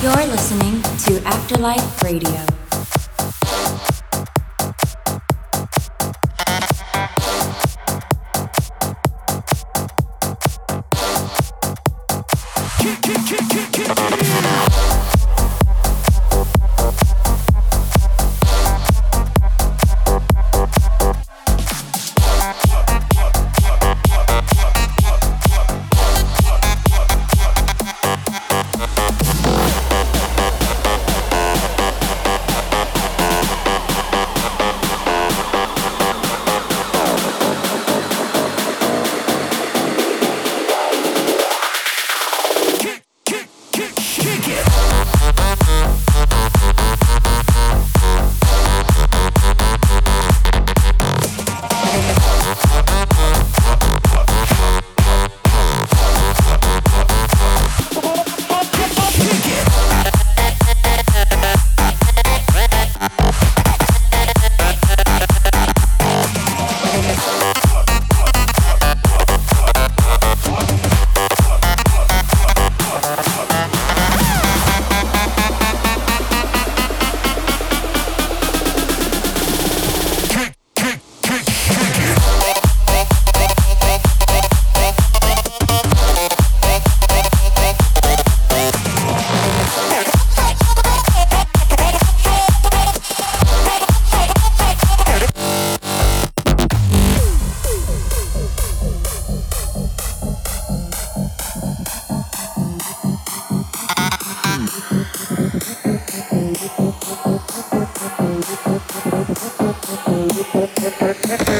You're listening to Afterlife Radio. Gracias.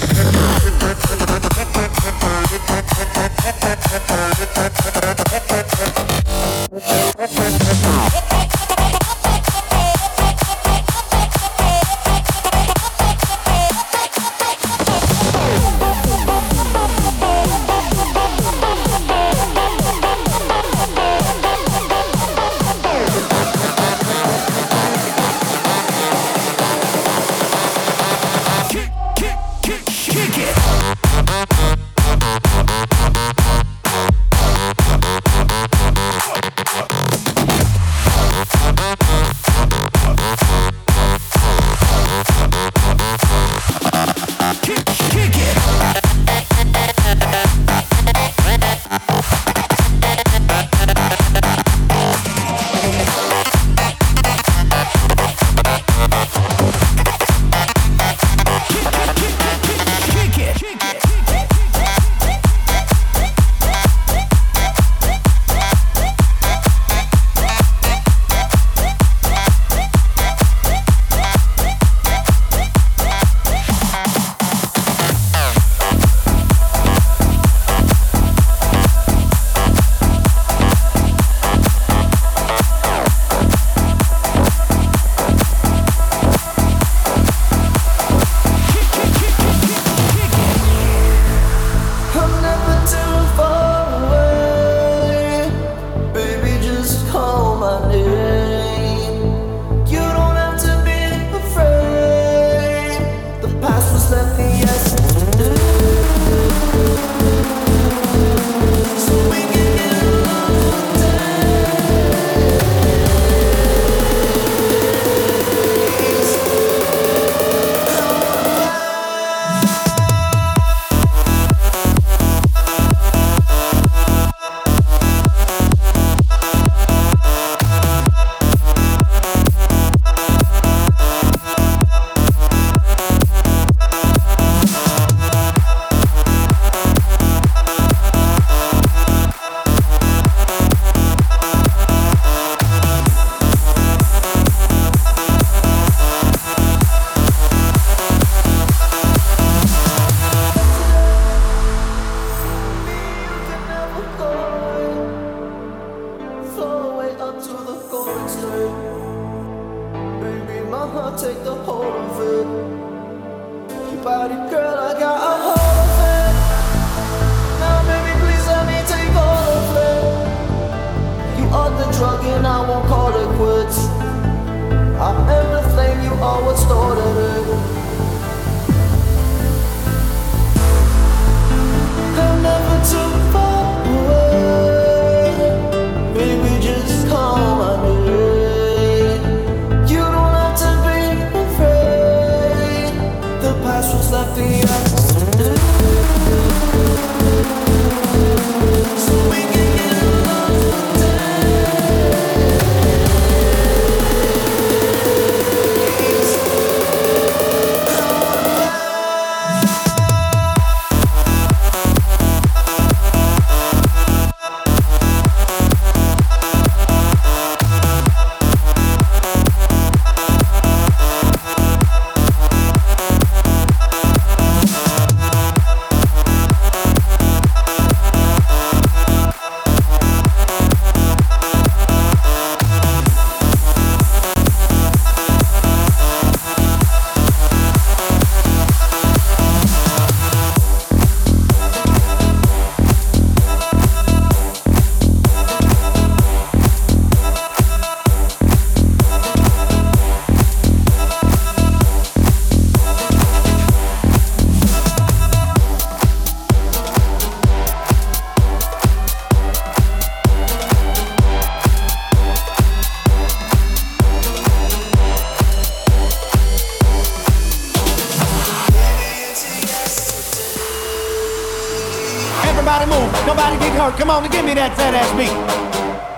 Come on and give me that fat ass beat.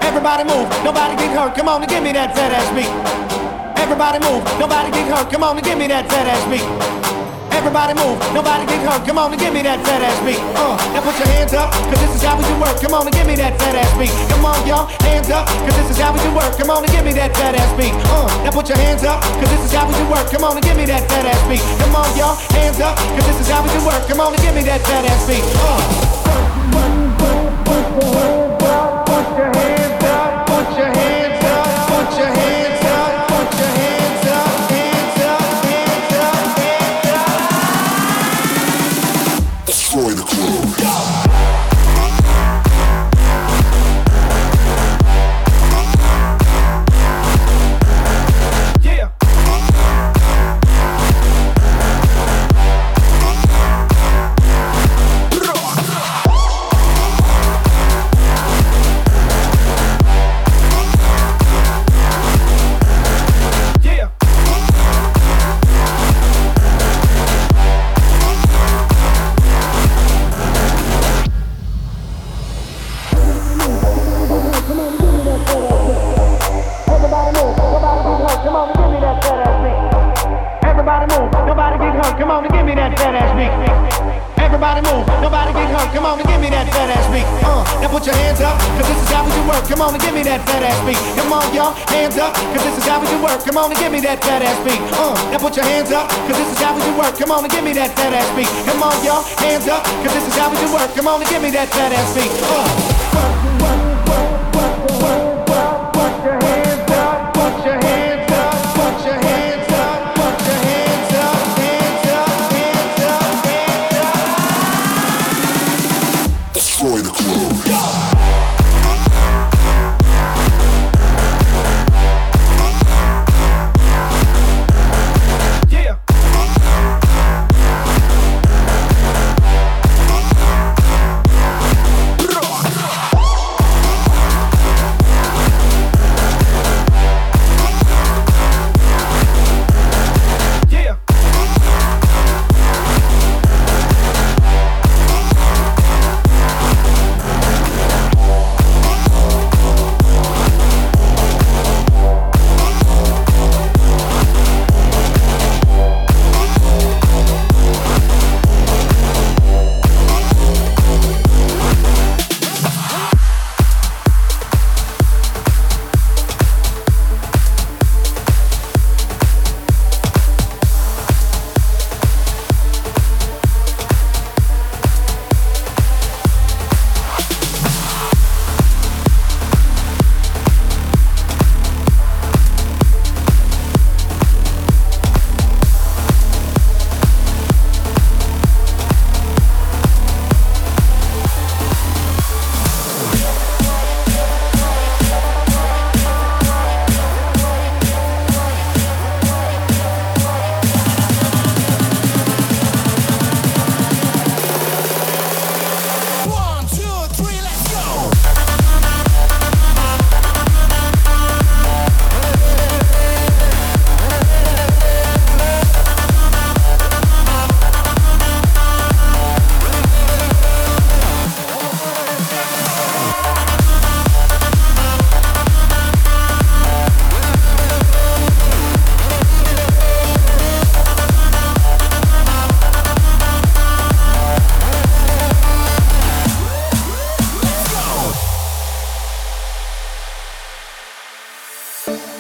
Everybody move, nobody get hurt. Come on and give me that fat ass beat. Everybody move, nobody get hurt. Come on and give me that fat ass beat. Everybody move, nobody get hurt. Come on and give me that fat ass beat. Uh, now put your hands up, cause this is how we do work. Come on and give me that fat ass beat. Come on, y'all, hands up, cause this is how we do work. Come on and give me that fat ass beat. Uh, now put your hands up, cause this is how we do work. Come on and give me that fat ass beat. Come on, y'all, hands up, cause this is how we do work. Come on and give me that fat ass beat. Uh. Put your hands Everybody move, nobody get hurt. Come on and give me that fat ass beat. Uh, now put your hands up, cause this is how we do work. Come on and give me that fat ass beat. Come on, y'all, hands up, cause this is how we do work. Come on and give me that fat ass beat. Uh, now put your hands up, cause this is how we do work. Come on and give me that fat ass beat. Come on, y'all, hands up, cause this is how we do work. Come on and give me that fat ass beat. Uh.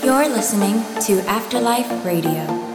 You're listening to Afterlife Radio.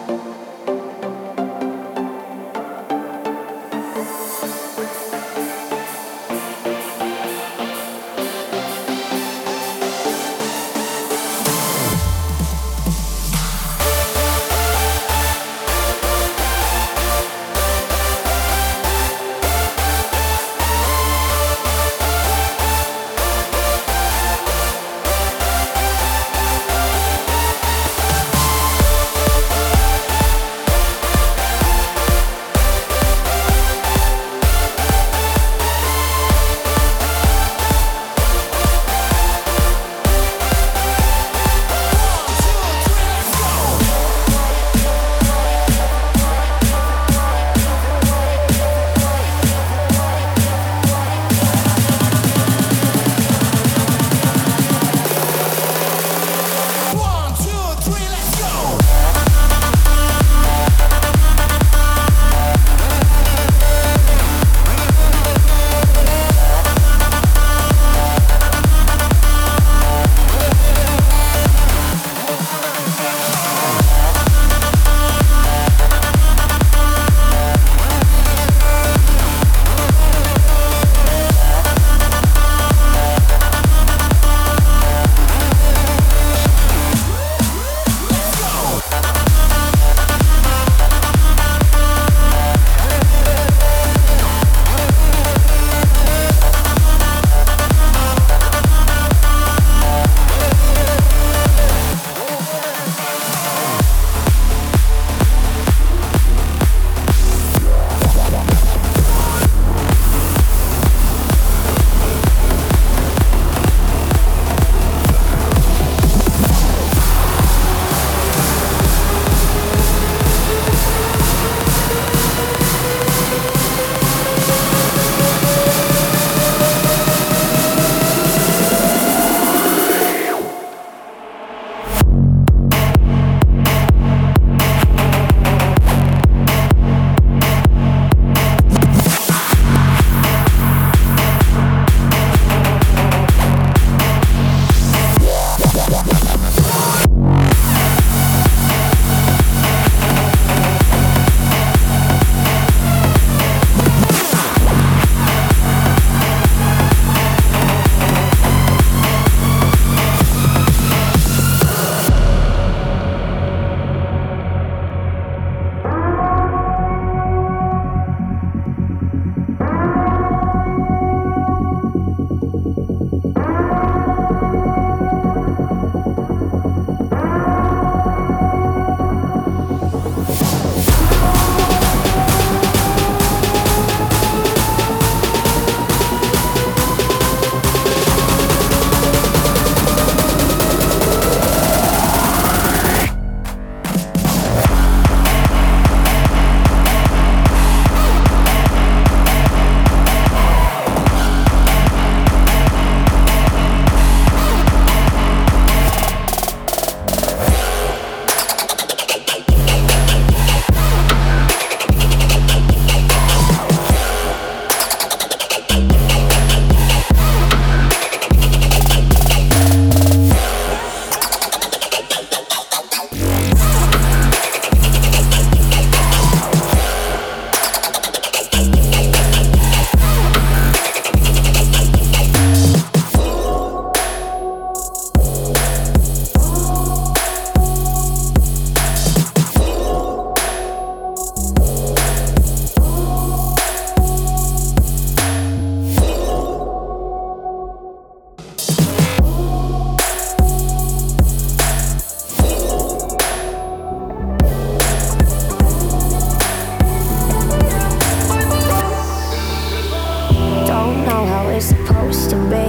it's supposed to be.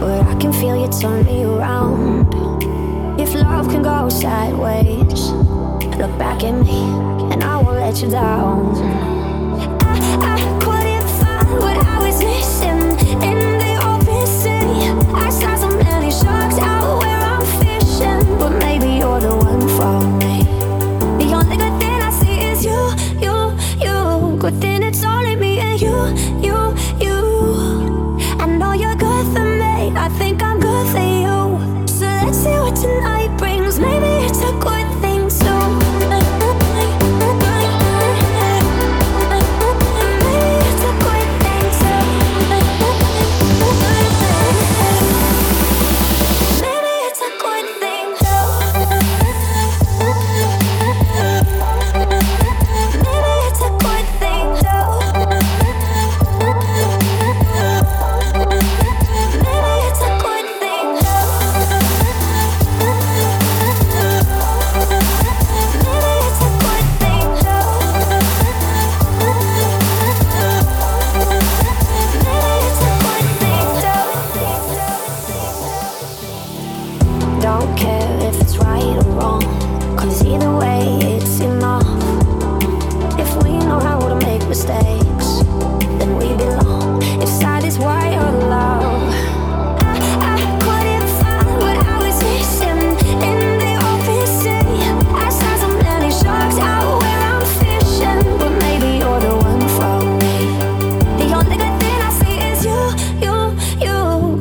But I can feel you turn me around. If love can go sideways, look back at me, and I won't let you down.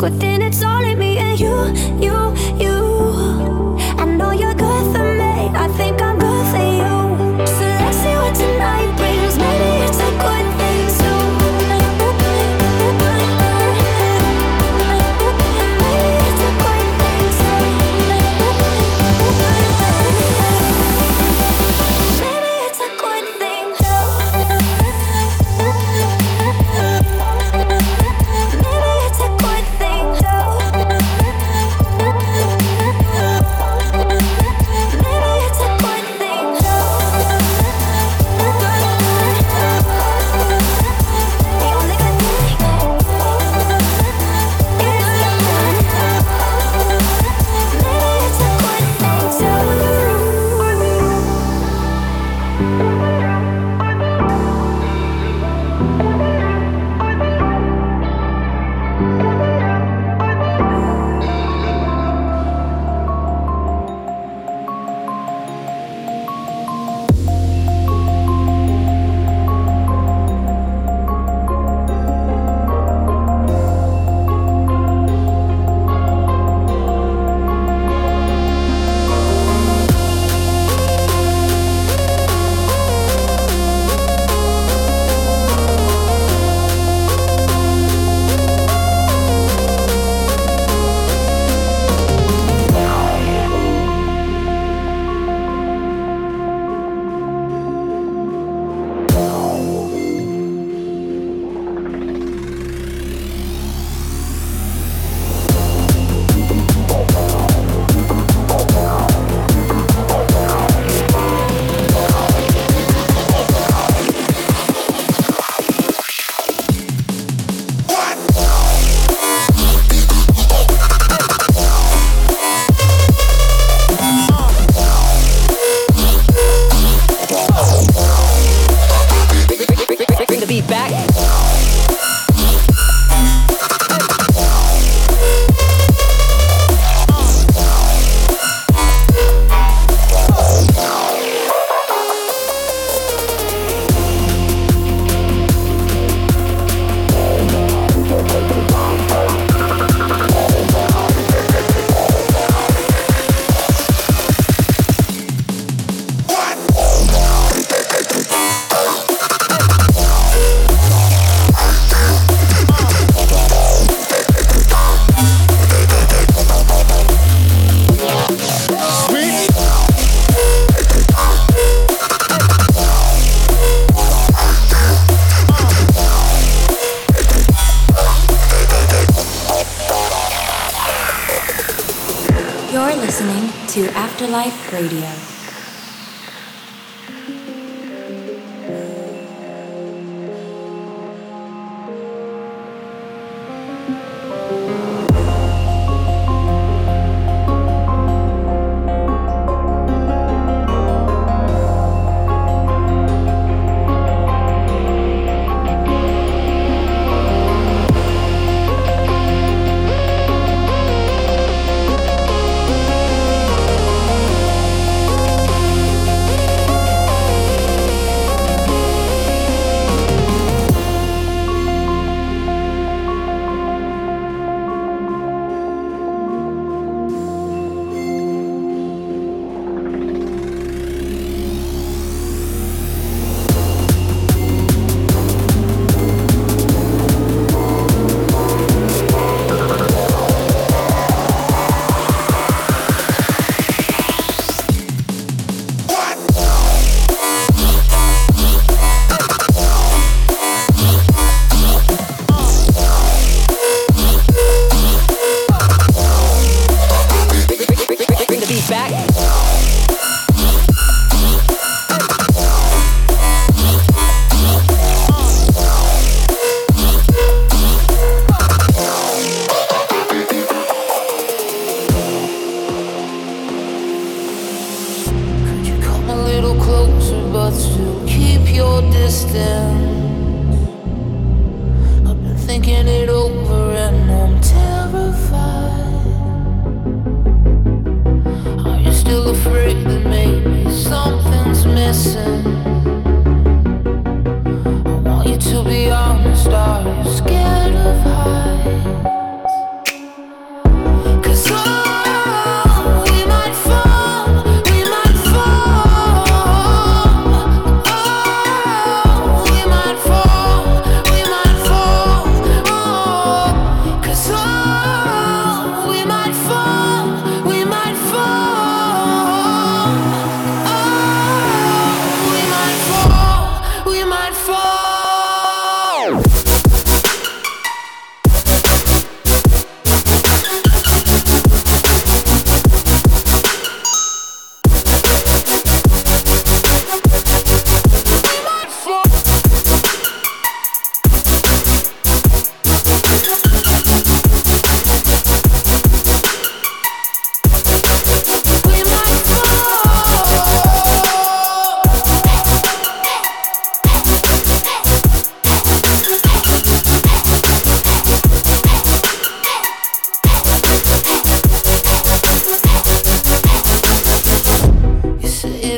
but then it's all in me.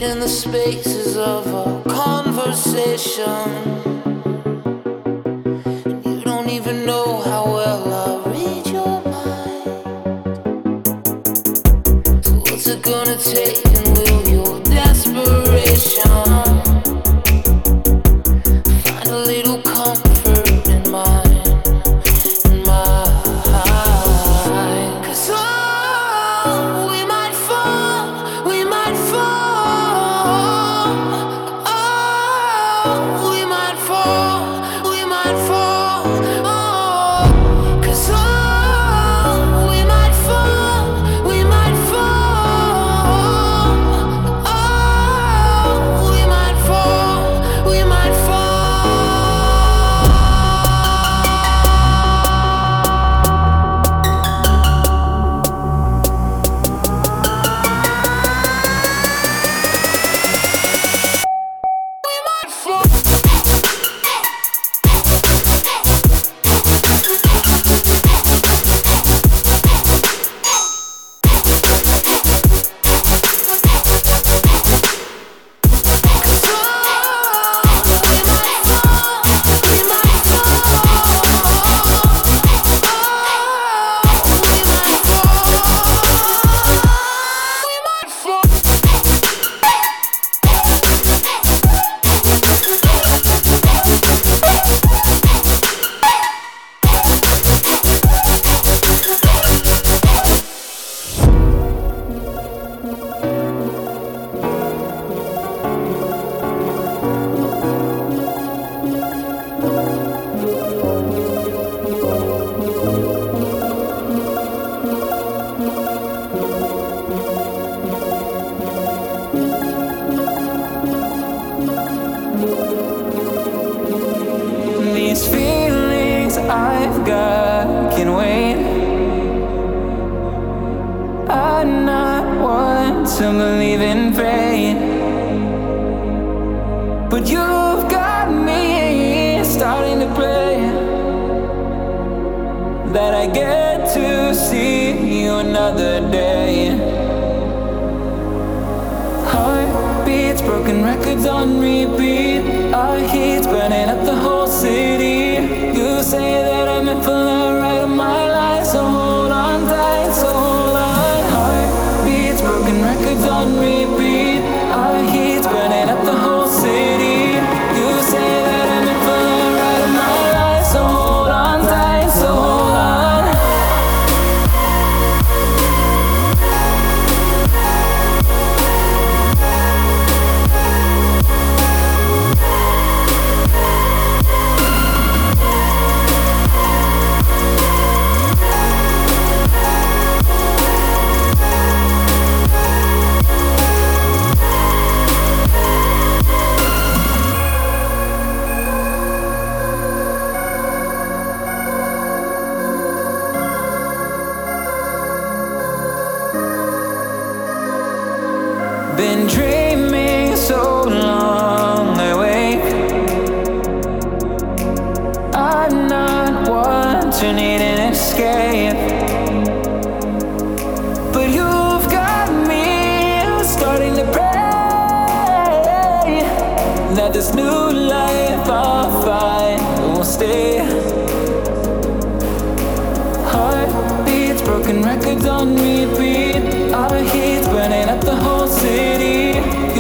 In the spaces of our conversation. In for been dreaming so long. I'm not one to need an escape. But you've got me starting to pray that this new life I find will stay. Heartbeats, broken records on repeat. Our heat's burning up the whole city.